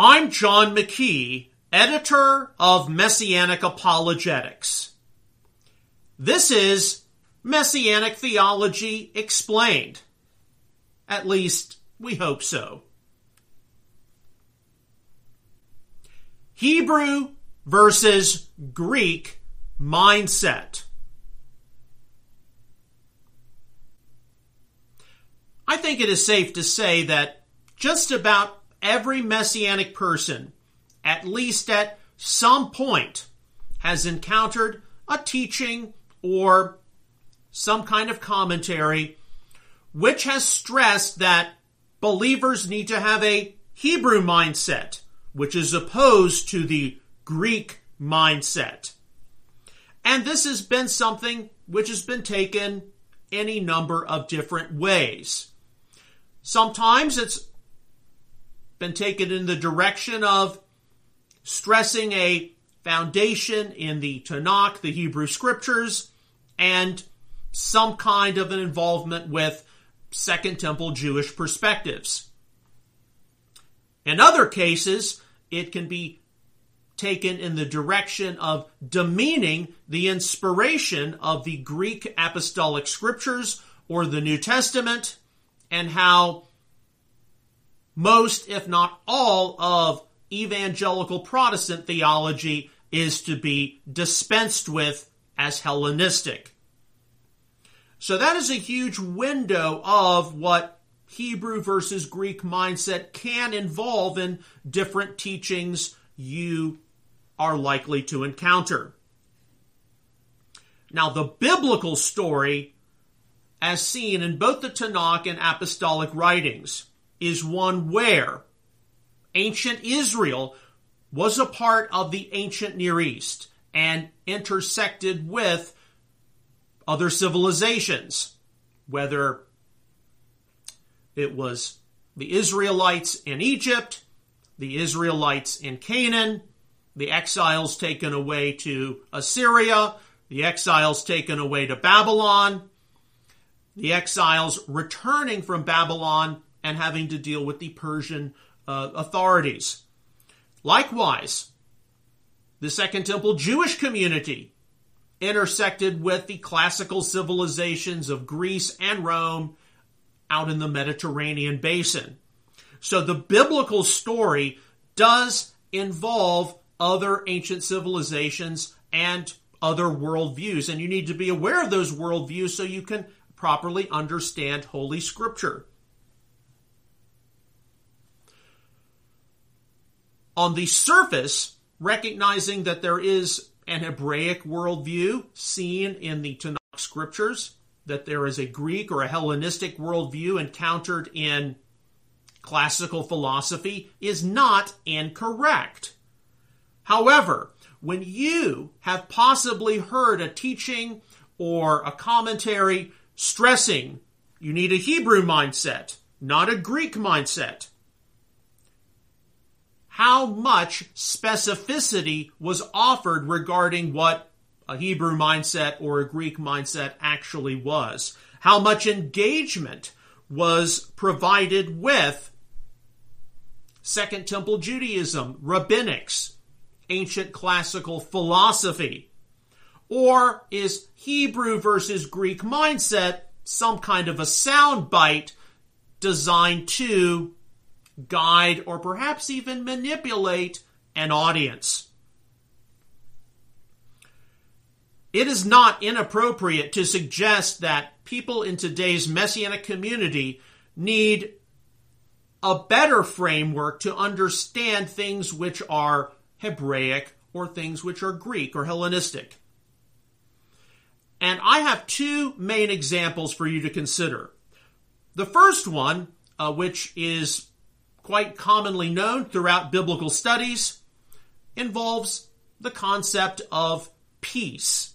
I'm John McKee, editor of Messianic Apologetics. This is Messianic Theology Explained. At least, we hope so. Hebrew versus Greek mindset. I think it is safe to say that just about every Messianic person, at least at some point, has encountered a teaching or some kind of commentary which has stressed that believers need to have a Hebrew mindset, which is opposed to the Greek mindset. And this has been something which has been taken any number of different ways. Sometimes it's been taken in the direction of stressing a foundation in the Tanakh, the Hebrew scriptures, and some kind of an involvement with Second Temple Jewish perspectives. In other cases, it can be taken in the direction of demeaning the inspiration of the Greek apostolic scriptures or the New Testament and how most, if not all, of evangelical Protestant theology is to be dispensed with as Hellenistic. So that is a huge window of what Hebrew versus Greek mindset can involve in different teachings you are likely to encounter. Now, the biblical story, as seen in both the Tanakh and apostolic writings, is one where ancient Israel was a part of the ancient Near East and intersected with other civilizations, whether it was the Israelites in Egypt, the Israelites in Canaan, the exiles taken away to Assyria, the exiles taken away to Babylon, the exiles returning from Babylon and having to deal with the Persian uh, authorities. Likewise, the Second Temple Jewish community intersected with the classical civilizations of Greece and Rome out in the Mediterranean basin. So the biblical story does involve other ancient civilizations and other worldviews, and you need to be aware of those worldviews so you can properly understand Holy Scripture. On the surface, recognizing that there is an Hebraic worldview seen in the Tanakh scriptures, that there is a Greek or a Hellenistic worldview encountered in classical philosophy, is not incorrect. However, when you have possibly heard a teaching or a commentary stressing you need a Hebrew mindset, not a Greek mindset, how much specificity was offered regarding what a Hebrew mindset or a Greek mindset actually was. How much engagement was provided with Second Temple Judaism, rabbinics, ancient classical philosophy? Or is Hebrew versus Greek mindset some kind of a soundbite designed to guide, or perhaps even manipulate an audience. It is not inappropriate to suggest that people in today's messianic community need a better framework to understand things which are Hebraic or things which are Greek or Hellenistic. And I have two main examples for you to consider. The first one, uh, which is quite commonly known throughout biblical studies, involves the concept of peace.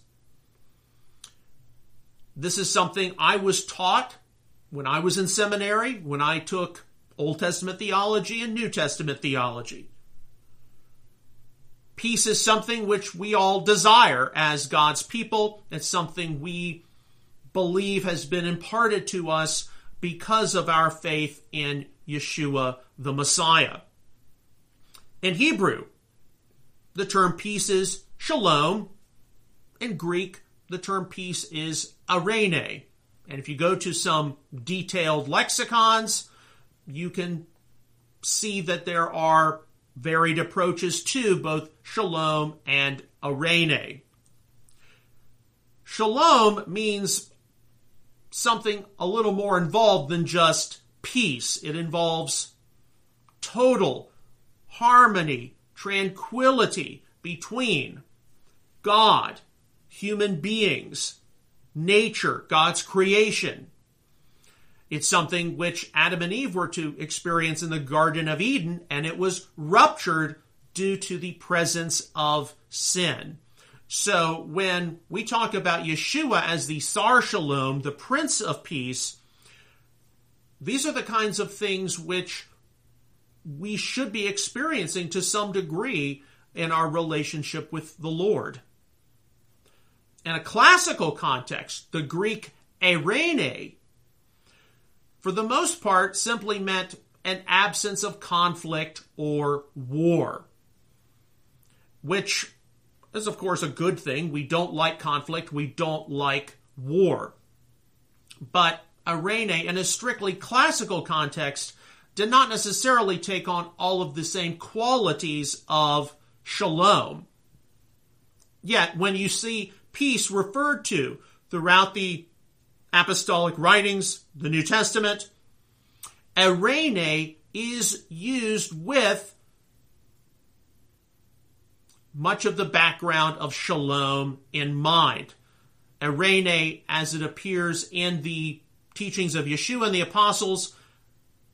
This is something I was taught when I was in seminary, when I took Old Testament theology and New Testament theology. Peace is something which we all desire as God's people. It's something we believe has been imparted to us because of our faith in Yeshua the Messiah. In Hebrew, the term peace is shalom. In Greek, the term peace is eirene. And if you go to some detailed lexicons, you can see that there are varied approaches to both shalom and eirene. Shalom means something a little more involved than just peace. It involves total harmony, tranquility between God, human beings, nature, God's creation. It's something which Adam and Eve were to experience in the Garden of Eden, and it was ruptured due to the presence of sin. So when we talk about Yeshua as the Sar Shalom, the Prince of Peace, these are the kinds of things which we should be experiencing to some degree in our relationship with the Lord. In a classical context, the Greek eirene, for the most part, simply meant an absence of conflict or war, which is, of course, a good thing. We don't like conflict, we don't like war. But eirene, in a strictly classical context, did not necessarily take on all of the same qualities of shalom. Yet, when you see peace referred to throughout the apostolic writings, the New Testament, eirene is used with much of the background of shalom in mind. Eirene, as it appears in the teachings of Yeshua and the apostles,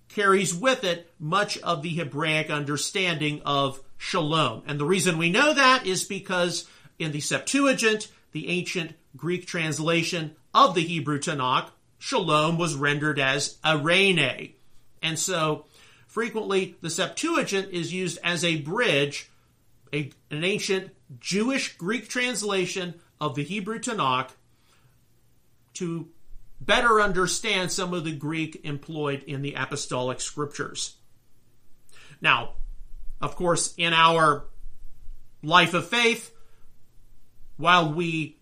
carries with it much of the Hebraic understanding of shalom. And the reason we know that is because in the Septuagint, the ancient Greek translation of the Hebrew Tanakh, shalom was rendered as eirene. And so frequently the Septuagint is used as a bridge, a, an ancient Jewish Greek translation of the Hebrew Tanakh to better understand some of the Greek employed in the apostolic scriptures. Now, of course, in our life of faith, while we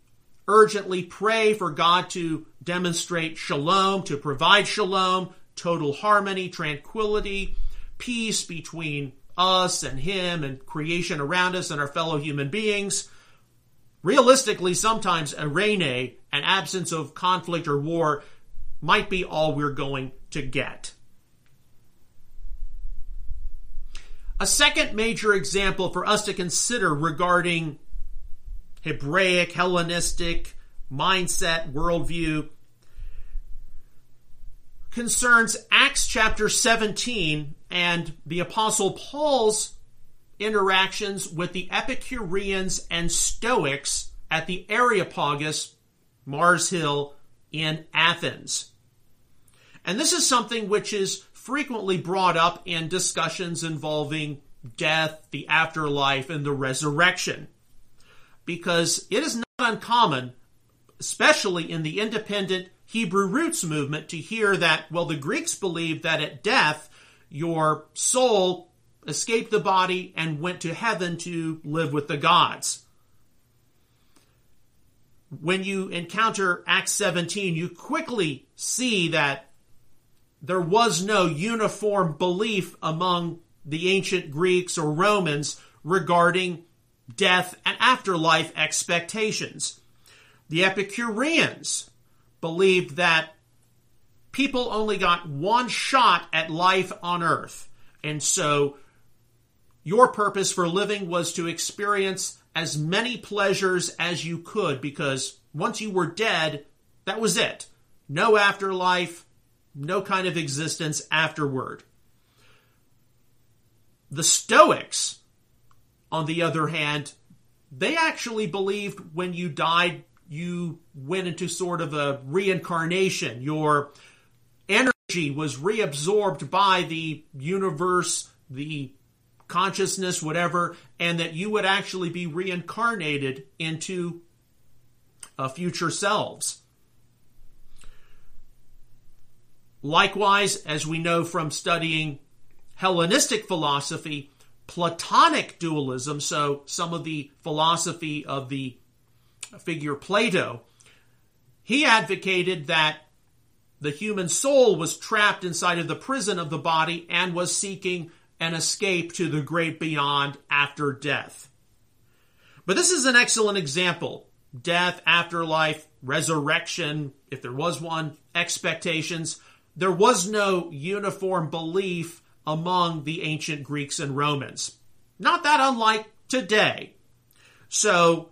urgently pray for God to demonstrate shalom, to provide shalom, total harmony, tranquility, peace between us and Him and creation around us and our fellow human beings, realistically, sometimes eirene, an absence of conflict or war, might be all we're going to get. A second major example for us to consider regarding Hebraic, Hellenistic mindset, worldview concerns Acts chapter 17 and the Apostle Paul's interactions with the Epicureans and Stoics at the Areopagus, Mars Hill, in Athens. And this is something which is frequently brought up in discussions involving death, the afterlife, and the resurrection. Because it is not uncommon, especially in the independent Hebrew roots movement, to hear that, well, the Greeks believed that at death, your soul escaped the body and went to heaven to live with the gods. When you encounter Acts 17, you quickly see that there was no uniform belief among the ancient Greeks or Romans regarding death and afterlife expectations. The Epicureans believed that people only got one shot at life on earth. And so your purpose for living was to experience as many pleasures as you could because once you were dead, that was it. No afterlife, no kind of existence afterward. The Stoics, on the other hand, they actually believed when you died, you went into sort of a reincarnation. Your energy was reabsorbed by the universe, the consciousness, whatever, and that you would actually be reincarnated into uh, future selves. Likewise, as we know from studying Hellenistic philosophy, Platonic dualism, so some of the philosophy of the figure Plato, he advocated that the human soul was trapped inside of the prison of the body and was seeking an escape to the great beyond after death. But this is an excellent example. Death, afterlife, resurrection, if there was one, expectations. There was no uniform belief among the ancient Greeks and Romans. Not that unlike today. So,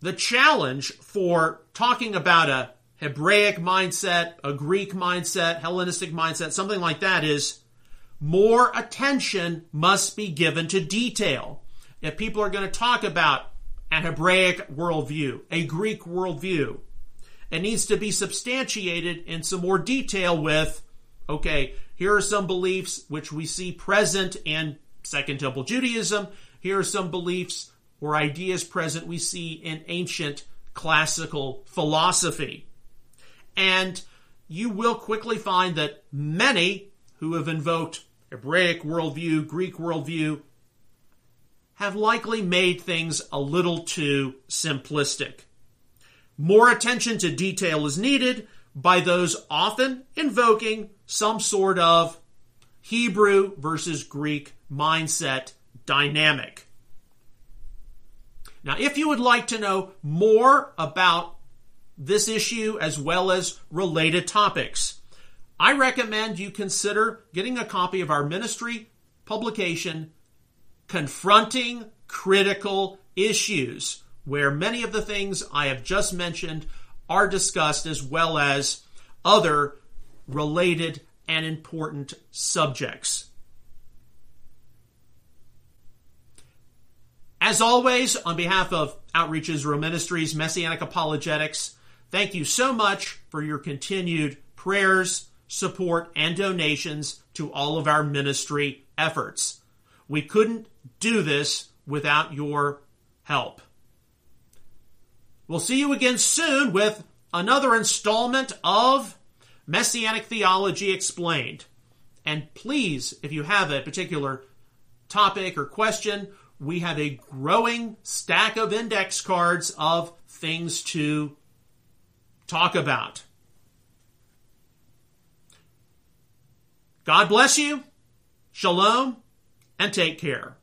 the challenge for talking about a Hebraic mindset, a Greek mindset, Hellenistic mindset, something like that is more attention must be given to detail. If people are going to talk about an Hebraic worldview, a Greek worldview, it needs to be substantiated in some more detail with, okay, here are some beliefs which we see present in Second Temple Judaism. Here are some beliefs or ideas present we see in ancient classical philosophy. And you will quickly find that many who have invoked Hebraic worldview, Greek worldview, have likely made things a little too simplistic. More attention to detail is needed by those often invoking some sort of Hebrew versus Greek mindset dynamic. Now, if you would like to know more about this issue as well as related topics. I recommend you consider getting a copy of our ministry publication, Confronting Critical Issues, where many of the things I have just mentioned are discussed as well as other related and important subjects. As always, on behalf of Outreach Israel Ministries, Messianic Apologetics, Thank you so much for your continued prayers, support, and donations to all of our ministry efforts. We couldn't do this without your help. We'll see you again soon with another installment of Messianic Theology Explained. And please, if you have a particular topic or question, we have a growing stack of index cards of things to talk about. God bless you, shalom, and take care.